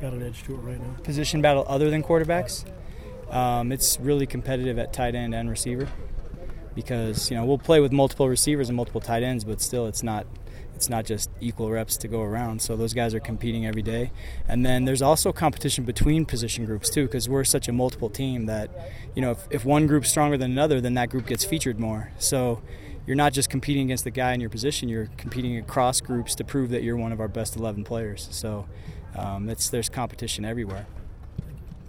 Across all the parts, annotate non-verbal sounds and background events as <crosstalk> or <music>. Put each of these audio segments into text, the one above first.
got an edge to it right now? Position battle other than quarterbacks. Um, it's really competitive at tight end and receiver because you know we'll play with multiple receivers and multiple tight ends, but still it's not it's not just equal reps to go around. So those guys are competing every day. And then there's also competition between position groups too, because we're such a multiple team that, you know, if, if one group's stronger than another, then that group gets featured more. So you're not just competing against the guy in your position, you're competing across groups to prove that you're one of our best 11 players. So um, it's, there's competition everywhere.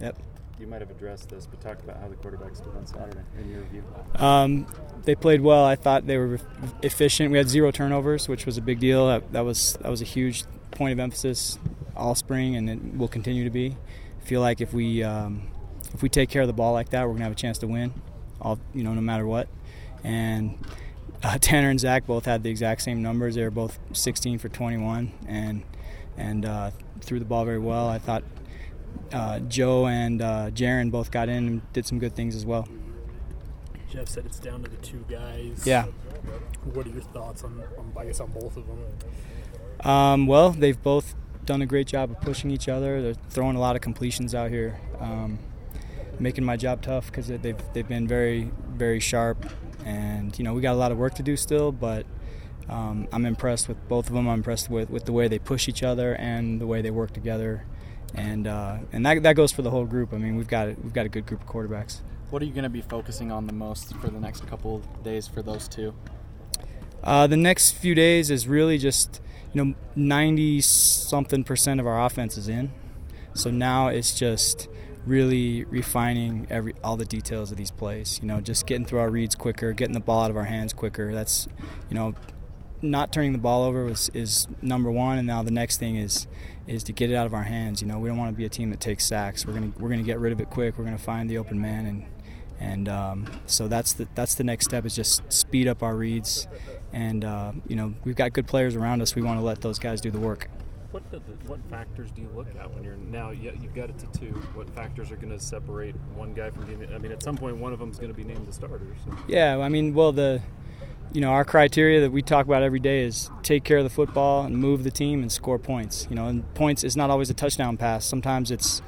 Yep you might have addressed this, but talk about how the quarterbacks did on Saturday in your view. Um, they played well. I thought they were efficient. We had zero turnovers, which was a big deal. That, that was that was a huge point of emphasis all spring, and it will continue to be. I feel like if we um, if we take care of the ball like that, we're gonna have a chance to win. All you know, no matter what. And uh, <laughs> Tanner and Zach both had the exact same numbers. They were both 16 for 21, and and uh, threw the ball very well. I thought uh, Joe and uh, Jaren both got in and did some good things as well. Jeff said it's down to the two guys. Yeah. What are your thoughts on, on I guess, on both of them? Um, well, they've both done a great job of pushing each other. They're throwing a lot of completions out here, um, making my job tough because they've they've been very very sharp, and you know we got a lot of work to do still, but. Um, I'm impressed with both of them. I'm impressed with, with the way they push each other and the way they work together and uh, and that, that goes for the whole group. I mean, we've got we've got a good group of quarterbacks. What are you going to be focusing on the most for the next couple days for those two? Uh, the next few days is really just you know 90 something percent of our offense is in, so now it's just really refining every all the details of these plays. You know, just getting through our reads quicker, getting the ball out of our hands quicker. That's you know not turning the ball over was, is number one, and now the next thing is is to get it out of our hands. You know, we don't want to be a team that takes sacks. We're gonna we're gonna get rid of it quick. We're gonna find the open man, and and um, so that's the that's the next step is just speed up our reads, and uh, you know we've got good players around us. We want to let those guys do the work. What the, what factors do you look at when you're now you've got it to two? What factors are going to separate one guy from being? I mean, at some point, one of them is going to be named the starter. So. Yeah, I mean, well the you know, our criteria that we talk about every day is take care of the football and move the team and score points. You know, and points is not always a touchdown pass. Sometimes it's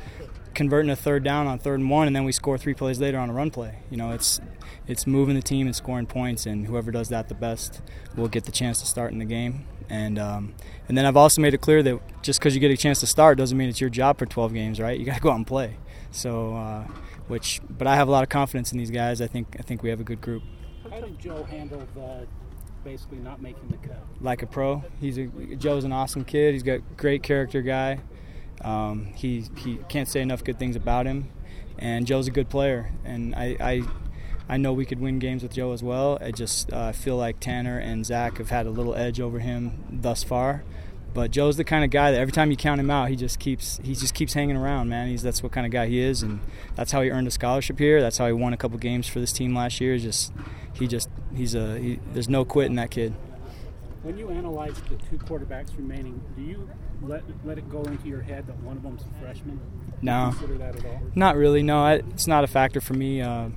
converting a third down on third and one, and then we score three plays later on a run play. You know, it's it's moving the team and scoring points, and whoever does that the best will get the chance to start in the game. And um, and then I've also made it clear that just because you get a chance to start doesn't mean it's your job for 12 games, right? You got to go out and play. So, uh, which, but I have a lot of confidence in these guys. I think I think we have a good group. How did Joe handle the basically not making the cut? Like a pro. He's a Joe's an awesome kid. He's got great character guy. Um, he he can't say enough good things about him, and Joe's a good player. And I I, I know we could win games with Joe as well. I just uh, feel like Tanner and Zach have had a little edge over him thus far. But Joe's the kind of guy that every time you count him out, he just keeps he just keeps hanging around, man. He's that's what kind of guy he is, and that's how he earned a scholarship here. That's how he won a couple games for this team last year. Just he just he's a he, there's no quit in that kid. When you analyze the two quarterbacks remaining, do you let let it go into your head that one of them's a freshman? No, consider that at all? Not really. No, I, it's not a factor for me. Uh,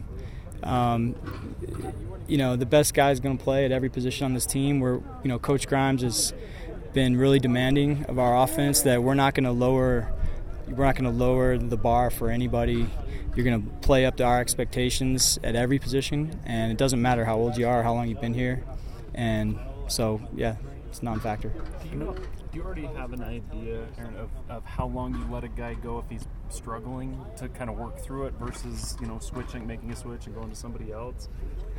um, you know, the best guy is going to play at every position on this team. Where you know, Coach Grimes is been really demanding of our offense that we're not going to lower we're not going to lower the bar for anybody. You're going to play up to our expectations at every position, and it doesn't matter how old you are, how long you've been here, and so yeah, it's a non-factor. Do you, do you already have an idea, Aaron, of, of how long you let a guy go if he's struggling to kind of work through it versus you know switching, making a switch, and going to somebody else?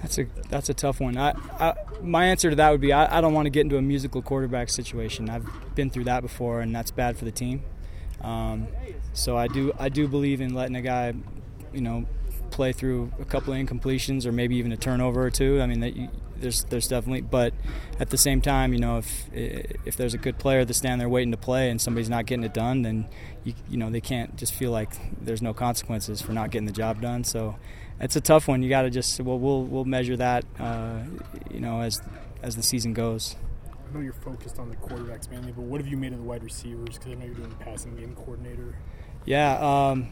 That's a that's a tough one. I, I my answer to that would be I, I don't want to get into a musical quarterback situation. I've been through that before, and that's bad for the team. Um, so I do I do believe in letting a guy, you know, play through a couple of incompletions or maybe even a turnover or two. I mean, that you, there's there's definitely, but at the same time, you know, if if there's a good player that's standing there waiting to play and somebody's not getting it done, then you you know they can't just feel like there's no consequences for not getting the job done. So it's a tough one. You got to just well we'll we'll measure that, uh, you know, as as the season goes. I know you're focused on the quarterbacks mainly, but what have you made of the wide receivers? Because I know you're doing passing game coordinator. Yeah, um,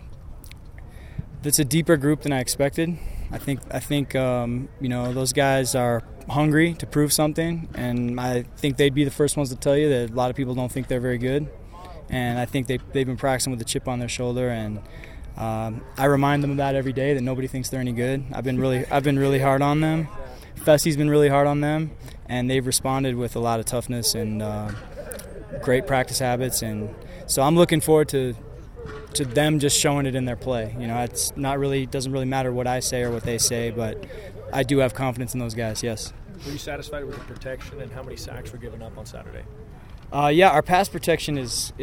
it's a deeper group than I expected. I think I think um, you know those guys are hungry to prove something, and I think they'd be the first ones to tell you that a lot of people don't think they're very good. and I think they they've been practicing with a chip on their shoulder and. Um, I remind them of that every day that nobody thinks they're any good. I've been really, I've been really hard on them. Fesi's been really hard on them, and they've responded with a lot of toughness and uh, great practice habits. And so I'm looking forward to to them just showing it in their play. You know, it's not really doesn't really matter what I say or what they say, but I do have confidence in those guys. Yes. Were you satisfied with the protection and how many sacks were given up on Saturday? Uh, yeah, our pass protection is, is